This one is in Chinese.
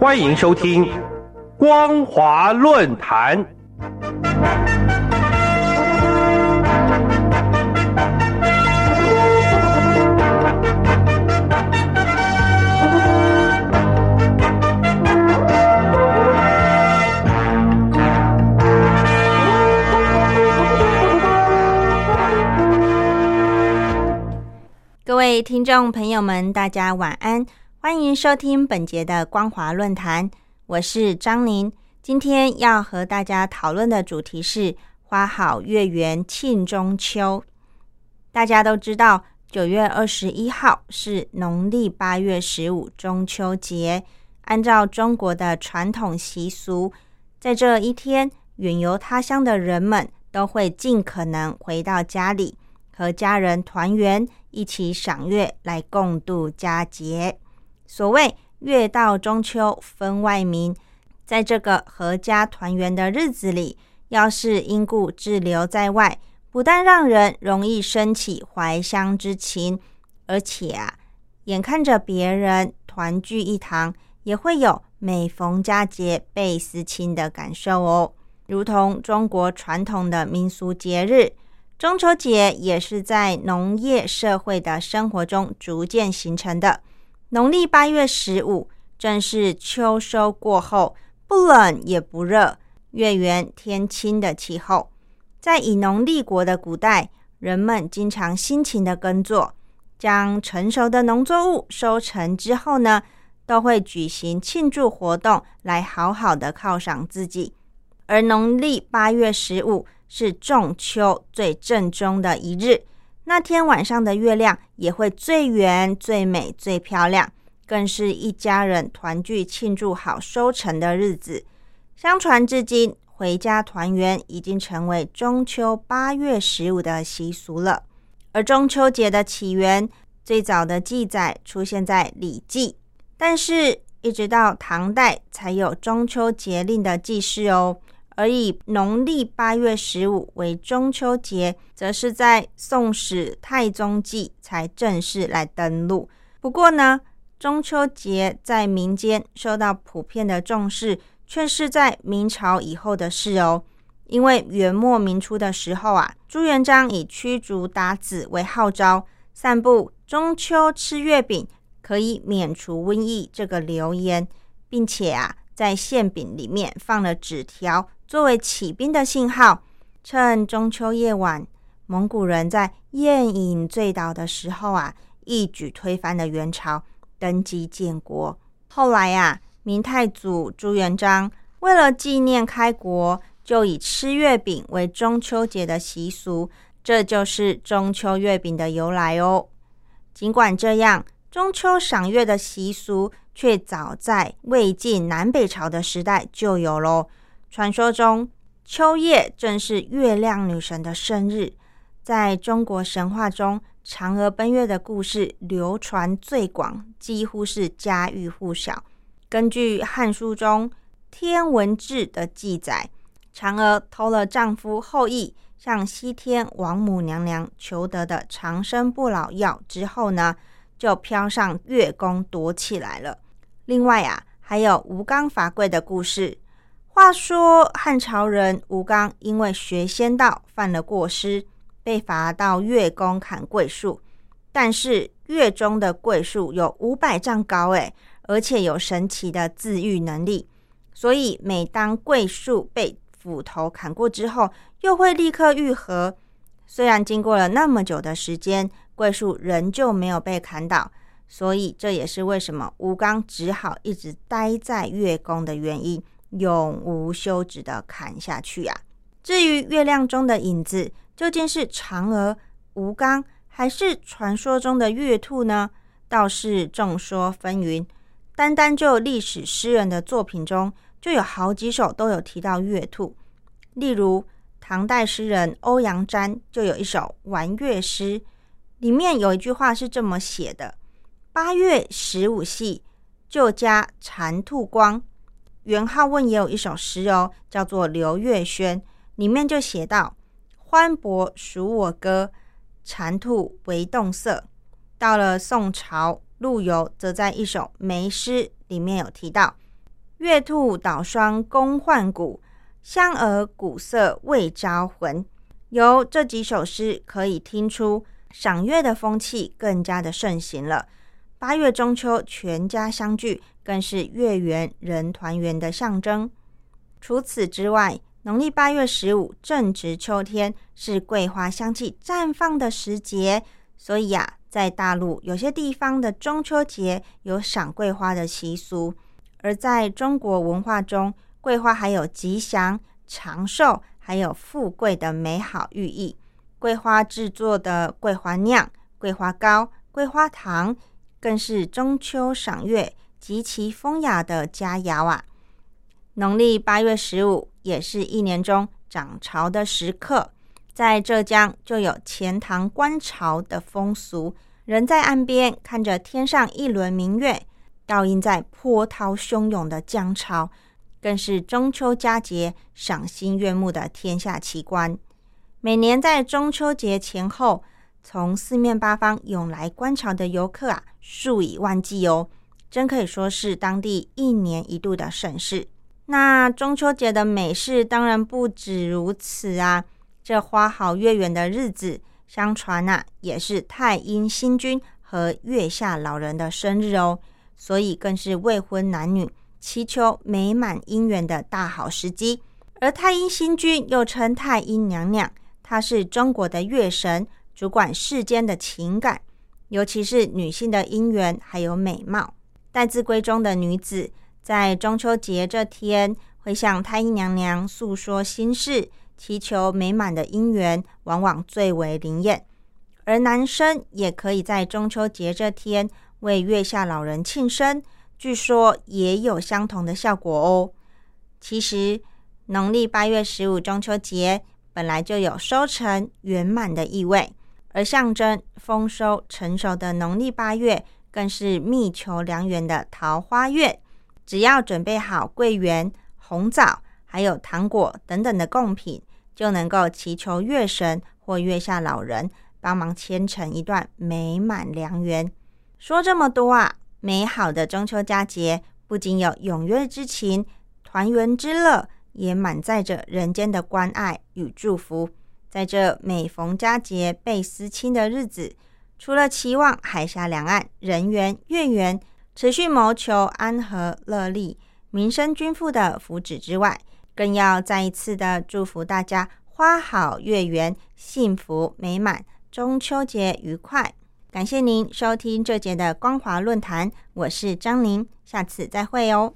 欢迎收听《光华论坛》。各位听众朋友们，大家晚安，欢迎收听本节的光华论坛，我是张宁。今天要和大家讨论的主题是花好月圆庆中秋。大家都知道，九月二十一号是农历八月十五中秋节。按照中国的传统习俗，在这一天，远游他乡的人们都会尽可能回到家里，和家人团圆。一起赏月来共度佳节。所谓“月到中秋分外明”，在这个阖家团圆的日子里，要是因故滞留在外，不但让人容易升起怀乡之情，而且啊，眼看着别人团聚一堂，也会有每逢佳节倍思亲的感受哦。如同中国传统的民俗节日。中秋节也是在农业社会的生活中逐渐形成的。农历八月十五，正是秋收过后，不冷也不热，月圆天清的气候。在以农立国的古代，人们经常辛勤的耕作，将成熟的农作物收成之后呢，都会举行庆祝活动，来好好的犒赏自己。而农历八月十五。是仲秋最正宗的一日，那天晚上的月亮也会最圆、最美、最漂亮，更是一家人团聚庆祝好收成的日子。相传至今，回家团圆已经成为中秋八月十五的习俗了。而中秋节的起源，最早的记载出现在《礼记》，但是一直到唐代才有中秋节令的记事哦。而以农历八月十五为中秋节，则是在《宋史太宗纪》才正式来登录。不过呢，中秋节在民间受到普遍的重视，却是在明朝以后的事哦。因为元末明初的时候啊，朱元璋以驱逐鞑子为号召，散布中秋吃月饼可以免除瘟疫这个流言，并且啊，在馅饼里面放了纸条。作为起兵的信号，趁中秋夜晚，蒙古人在宴饮醉倒的时候啊，一举推翻了元朝，登基建国。后来啊，明太祖朱元璋为了纪念开国，就以吃月饼为中秋节的习俗，这就是中秋月饼的由来哦。尽管这样，中秋赏月的习俗却早在魏晋南北朝的时代就有喽。传说中，秋夜正是月亮女神的生日。在中国神话中，嫦娥奔月的故事流传最广，几乎是家喻户晓。根据《汉书》中《天文志》的记载，嫦娥偷了丈夫后羿向西天王母娘娘求得的长生不老药之后呢，就飘上月宫躲起来了。另外啊，还有吴刚伐桂的故事。话说汉朝人吴刚因为学仙道犯了过失，被罚到月宫砍桂树。但是月中的桂树有五百丈高，诶，而且有神奇的自愈能力，所以每当桂树被斧头砍过之后，又会立刻愈合。虽然经过了那么久的时间，桂树仍旧没有被砍倒，所以这也是为什么吴刚只好一直待在月宫的原因。永无休止的砍下去呀！至于月亮中的影子究竟是嫦娥、吴刚，还是传说中的月兔呢？倒是众说纷纭。单单就历史诗人的作品中，就有好几首都有提到月兔。例如，唐代诗人欧阳詹就有一首《玩月诗》，里面有一句话是这么写的：“八月十五夕，就家蟾兔光。”元好问也有一首诗哦，叫做《刘月轩》，里面就写到：“欢伯属我歌，蟾兔为动色。”到了宋朝，陆游则在一首梅诗里面有提到：“月兔捣霜宫换骨，香娥鼓瑟未招魂。由这几首诗可以听出，赏月的风气更加的盛行了。八月中秋，全家相聚，更是月圆人团圆的象征。除此之外，农历八月十五正值秋天，是桂花香气绽放的时节，所以呀，在大陆有些地方的中秋节有赏桂花的习俗。而在中国文化中，桂花还有吉祥、长寿。还有富贵的美好寓意，桂花制作的桂花酿、桂花糕、桂花糖，更是中秋赏月极其风雅的佳肴啊！农历八月十五也是一年中涨潮的时刻，在浙江就有钱塘观潮的风俗，人在岸边看着天上一轮明月，倒映在波涛汹涌的江潮。更是中秋佳节赏心悦目的天下奇观。每年在中秋节前后，从四面八方涌来观潮的游客啊，数以万计哦，真可以说是当地一年一度的盛事。那中秋节的美事当然不止如此啊！这花好月圆的日子，相传呐，也是太阴星君和月下老人的生日哦，所以更是未婚男女。祈求美满姻缘的大好时机，而太阴星君又称太阴娘娘，她是中国的月神，主管世间的情感，尤其是女性的姻缘还有美貌。待字闺中的女子在中秋节这天会向太阴娘娘诉说心事，祈求美满的姻缘，往往最为灵验。而男生也可以在中秋节这天为月下老人庆生。据说也有相同的效果哦。其实，农历八月十五中秋节本来就有收成圆满的意味，而象征丰收成熟的农历八月，更是密求良缘的桃花月。只要准备好桂圆、红枣，还有糖果等等的贡品，就能够祈求月神或月下老人帮忙牵成一段美满良缘。说这么多啊！美好的中秋佳节，不仅有踊跃之情、团圆之乐，也满载着人间的关爱与祝福。在这每逢佳节倍思亲的日子，除了期望海峡两岸人圆月圆，持续谋求安和乐利、民生均富的福祉之外，更要再一次的祝福大家花好月圆，幸福美满，中秋节愉快。感谢您收听这节的光华论坛，我是张宁，下次再会哦。